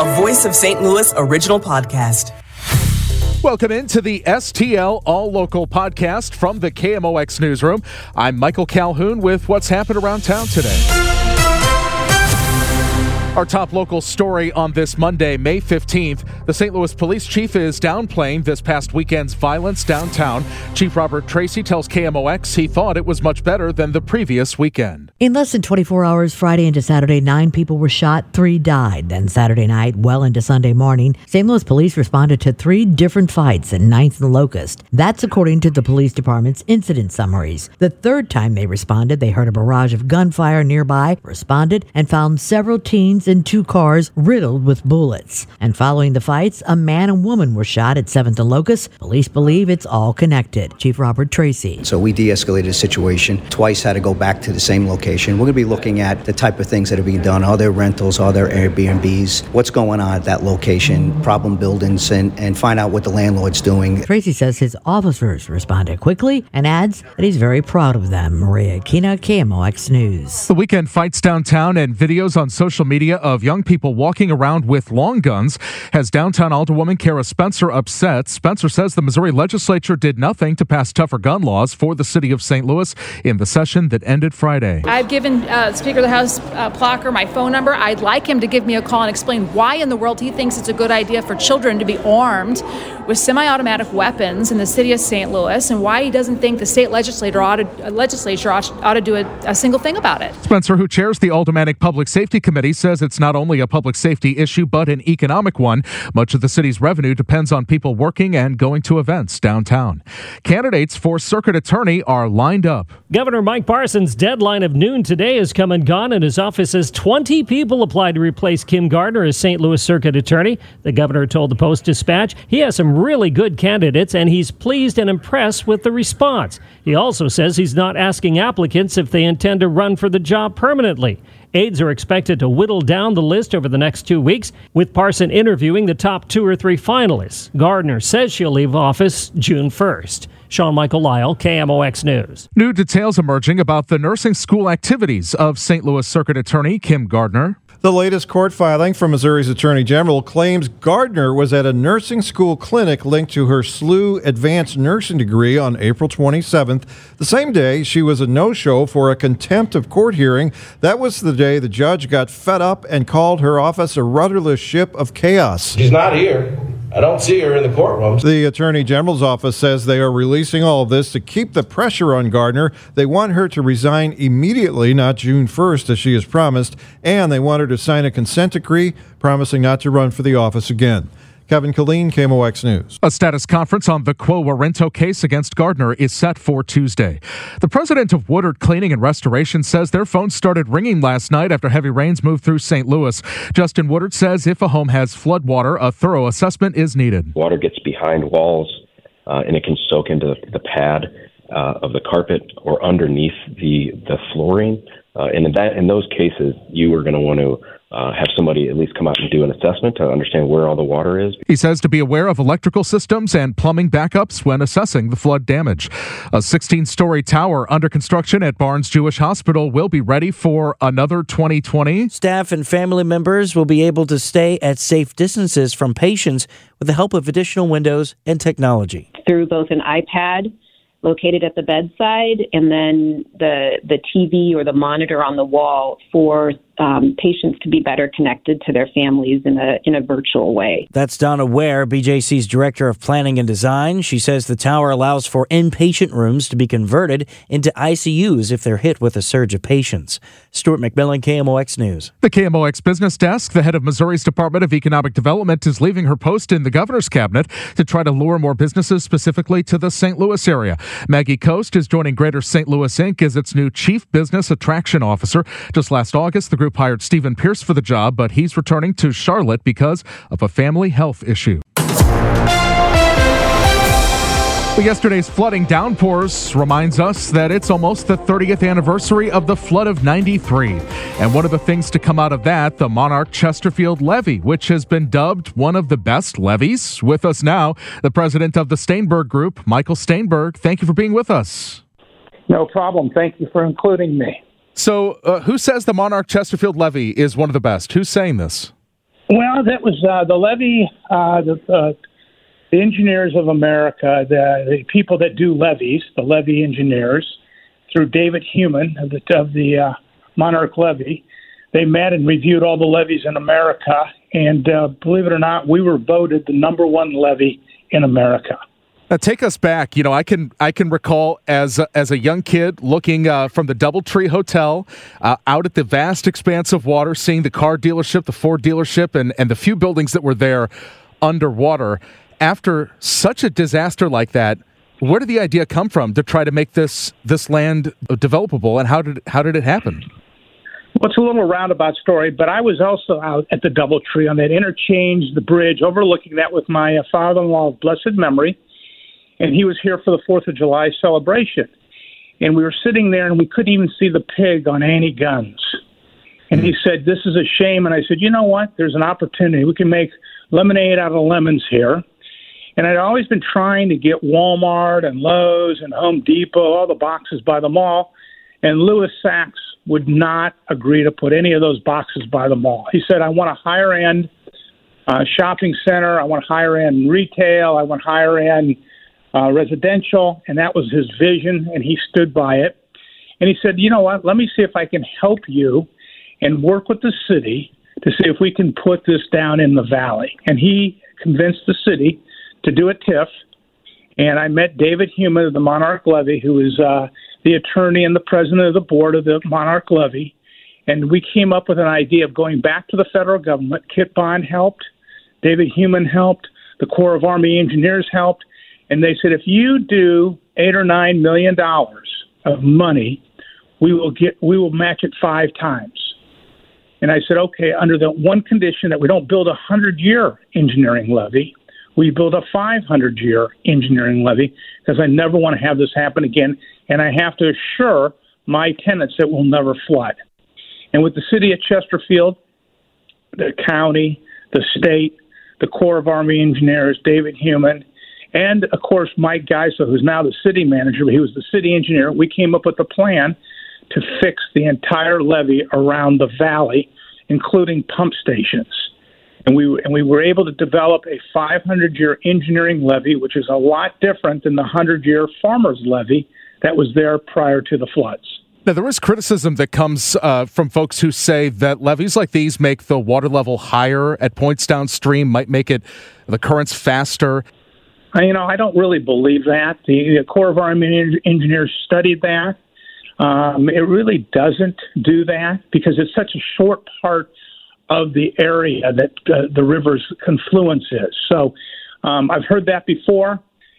a Voice of St. Louis original podcast. Welcome into the STL All Local podcast from the KMOX newsroom. I'm Michael Calhoun with what's happened around town today. Our top local story on this Monday, May 15th. The St. Louis police chief is downplaying this past weekend's violence downtown. Chief Robert Tracy tells KMOX he thought it was much better than the previous weekend. In less than 24 hours, Friday into Saturday, nine people were shot, three died. Then Saturday night, well into Sunday morning, St. Louis police responded to three different fights at 9th and Locust. That's according to the police department's incident summaries. The third time they responded, they heard a barrage of gunfire nearby, responded, and found several teens in two cars riddled with bullets. And following the fights, a man and woman were shot at 7th and Locust. Police believe it's all connected. Chief Robert Tracy. So we de escalated the situation. Twice had to go back to the same location. We're going to be looking at the type of things that are being done. Are there rentals? Are there Airbnbs? What's going on at that location? Problem buildings and, and find out what the landlord's doing. Tracy says his officers responded quickly and adds that he's very proud of them. Maria Kina, KMOX News. The weekend fights downtown and videos on social media of young people walking around with long guns has downtown Alderwoman Cara Spencer upset. Spencer says the Missouri legislature did nothing to pass tougher gun laws for the city of St. Louis in the session that ended Friday. I've given uh, Speaker of the House uh, my phone number. I'd like him to give me a call and explain why in the world he thinks it's a good idea for children to be armed with semi-automatic weapons in the city of St. Louis and why he doesn't think the state legislature ought to, uh, legislature ought, ought to do a, a single thing about it. Spencer, who chairs the Aldermanic Public Safety Committee, says says it's not only a public safety issue, but an economic one. Much of the city's revenue depends on people working and going to events downtown. Candidates for circuit attorney are lined up. Governor Mike Parson's deadline of noon today has come and gone, and his office says 20 people applied to replace Kim Gardner as St. Louis circuit attorney. The governor told the Post Dispatch he has some really good candidates, and he's pleased and impressed with the response. He also says he's not asking applicants if they intend to run for the job permanently. Aides are expected to whittle down the list over the next two weeks, with Parson interviewing the top two or three finalists. Gardner says she'll leave office June 1st. Sean Michael Lyle, KMOX News. New details emerging about the nursing school activities of St. Louis Circuit Attorney Kim Gardner. The latest court filing from Missouri's Attorney General claims Gardner was at a nursing school clinic linked to her SLU advanced nursing degree on April 27th, the same day she was a no show for a contempt of court hearing. That was the day the judge got fed up and called her office a rudderless ship of chaos. She's not here. I don't see her in the courtroom. The Attorney General's office says they are releasing all of this to keep the pressure on Gardner. They want her to resign immediately, not June 1st, as she has promised, and they want her to sign a consent decree promising not to run for the office again. Kevin Killeen, KMOX News. A status conference on the Quo Warranto case against Gardner is set for Tuesday. The president of Woodard Cleaning and Restoration says their phones started ringing last night after heavy rains moved through St. Louis. Justin Woodard says if a home has floodwater, a thorough assessment is needed. Water gets behind walls uh, and it can soak into the pad uh, of the carpet or underneath the the flooring. Uh, and in that in those cases, you are going to want to uh, have somebody at least come out and do an assessment to understand where all the water is. He says to be aware of electrical systems and plumbing backups when assessing the flood damage. A 16 story tower under construction at Barnes Jewish Hospital will be ready for another 2020. Staff and family members will be able to stay at safe distances from patients with the help of additional windows and technology. Through both an iPad located at the bedside and then the the TV or the monitor on the wall for um, patients to be better connected to their families in a in a virtual way. That's Donna Ware, BJC's director of planning and design. She says the tower allows for inpatient rooms to be converted into ICUs if they're hit with a surge of patients. Stuart McMillan, KMOX News. The KMOX business desk, the head of Missouri's Department of Economic Development, is leaving her post in the governor's cabinet to try to lure more businesses specifically to the St. Louis area. Maggie Kost is joining Greater St. Louis Inc. as its new chief business attraction officer. Just last August, the group hired Stephen Pierce for the job, but he's returning to Charlotte because of a family health issue. Yesterday's flooding downpours reminds us that it's almost the 30th anniversary of the flood of 93. And one of the things to come out of that, the Monarch Chesterfield levee, which has been dubbed one of the best levees. With us now, the president of the Staenberg Group, Michael Staenberg. Thank you for being with us. No problem. Thank you for including me. So, uh, who says the Monarch Chesterfield levee is one of the best? Who's saying this? Well, that was uh, the levee. Uh, the, uh, the engineers of America, the, the people that do levees, the levee engineers, through David Heumann of the, of the uh, Monarch Levee. they met and reviewed all the levees in America. And uh, believe it or not, we were voted the number one levee in America. Now, take us back. You know, I can I can recall as a, as a young kid looking uh, from the DoubleTree Hotel uh, out at the vast expanse of water, seeing the car dealership, the Ford dealership, and and the few buildings that were there underwater. After such a disaster like that, where did the idea come from to try to make this this land developable, and how did how did it happen? Well, it's a little roundabout story, but I was also out at the DoubleTree on that interchange, the bridge, overlooking that with my uh, father-in-law of blessed memory and he was here for the Fourth of July celebration. And we were sitting there, and we couldn't even see the pig on Annie Gunn's. And he said, "This is a shame." And I said, "You know what? There's an opportunity. We can make lemonade out of lemons here." And I'd always been trying to get Walmart and Lowe's and Home Depot, all the boxes by the mall, and Louis Sachs would not agree to put any of those boxes by the mall. He said, "I want a higher end uh, shopping center. I want higher end retail. I want higher end." Uh, residential, and that was his vision, and he stood by it. And he said, "You know what? Let me see if I can help you and work with the city to see if we can put this down in the valley." And he convinced the city to do a TIF. And I met David Heumann of the Monarch Levee, who is uh, the attorney and the president of the board of the Monarch Levee. And we came up with an idea of going back to the federal government. Kit Bond helped, David Heumann helped, the Corps of Army Engineers helped, and they said if you do eight or nine million dollars of money, we will get we will match it five times. And I said, okay, under the one condition that we don't build a hundred year engineering levee, we build a 500 year engineering levee because I never want to have this happen again. And I have to assure my tenants that we'll never flood. And with the city of Chesterfield, the county, the state, the Corps of Army Engineers, David Heumann, and of course Mike Geisel, who's now the city manager, but he was the city engineer. We came up with a plan to fix the entire levee around the valley, including pump stations. And we and we were able to develop a 500-year engineering levee, which is a lot different than the 100-year farmers levee that was there prior to the floods. Now, there is criticism that comes uh, from folks who say that levees like these make the water level higher at points downstream, might make it the currents faster. You know, I don't really believe that. The, Corps of Army Engineers studied that. Um, it really doesn't do that because it's such a short part of the area that uh, the river's confluence is. So um, I've heard that before,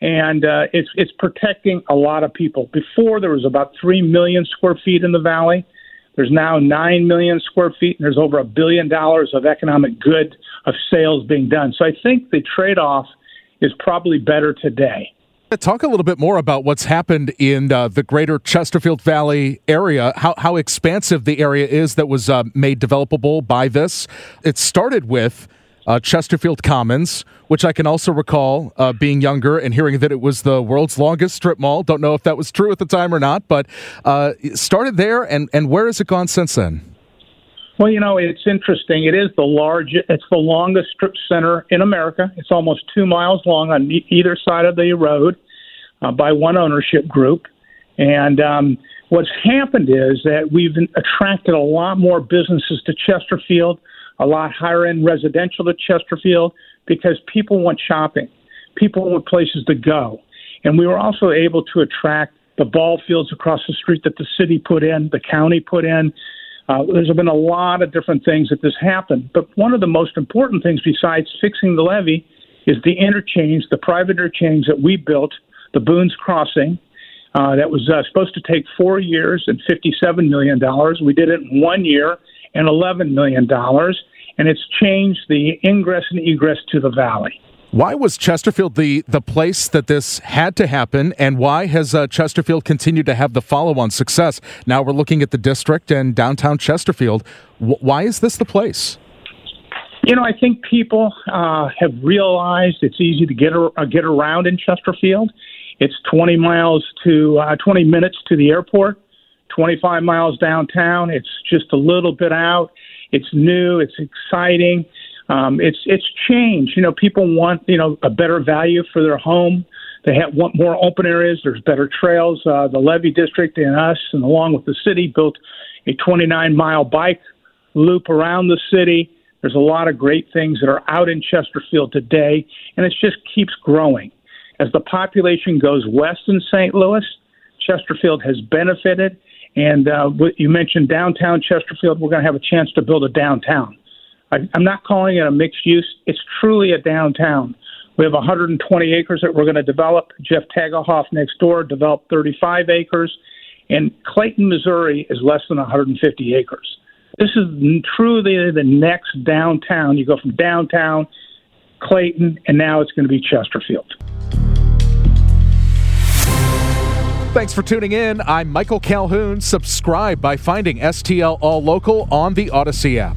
and uh, it's it's protecting a lot of people. Before there was about three million square feet in the valley. There's now nine million square feet, and there's over a billion dollars of economic good of sales being done. So I think the trade-off is probably better today. Talk a little bit more about what's happened in uh, the greater Chesterfield Valley area, how, how expansive the area is that was uh, made developable by this. It started with uh, Chesterfield Commons, which I can also recall uh, being younger and hearing that it was the world's longest strip mall. Don't know if that was true at the time or not, but uh, started there, and, and where has it gone since then? Well, you know, it's interesting. It is the largest, it's the longest strip center in America. It's almost two miles long on either side of the road uh, by one ownership group. And um, what's happened is that we've attracted a lot more businesses to Chesterfield, a lot higher end residential to Chesterfield, because people want shopping, people want places to go. And we were also able to attract the ball fields across the street that the city put in, the county put in. Uh, there's been a lot of different things that this happened, but one of the most important things besides fixing the levee is the interchange, the private interchange that we built, the Boone's Crossing, uh, that was uh, supposed to take four years and $57 million. We did it in one year and $11 million, and it's changed the ingress and egress to the valley. Why was Chesterfield the, the place that this had to happen, and why has uh, Chesterfield continued to have the follow on success? Now we're looking at the district and downtown Chesterfield. W- why is this the place? You know, I think people uh, have realized it's easy to get uh, get around in Chesterfield. It's 20 miles to uh, 20 minutes to the airport, 25 miles downtown. It's just a little bit out. It's new. It's exciting. Um, it's it's changed. You know, people want you know a better value for their home. They have want more open areas. There's better trails. Uh, the Levee District and us, and along with the city, built a 29 mile bike loop around the city. There's a lot of great things that are out in Chesterfield today, and it just keeps growing. As the population goes west in St. Louis, Chesterfield has benefited. And uh, you mentioned downtown Chesterfield. We're going to have a chance to build a downtown. I'm not calling it a mixed use. It's truly a downtown. We have 120 acres that we're going to develop. Jeff Tagelhoff next door developed 35 acres. And Clayton, Missouri is less than 150 acres. This is truly the next downtown. You go from downtown, Clayton, and now it's going to be Chesterfield. Thanks for tuning in. I'm Michael Calhoun. Subscribe by finding STL All Local on the Odyssey app.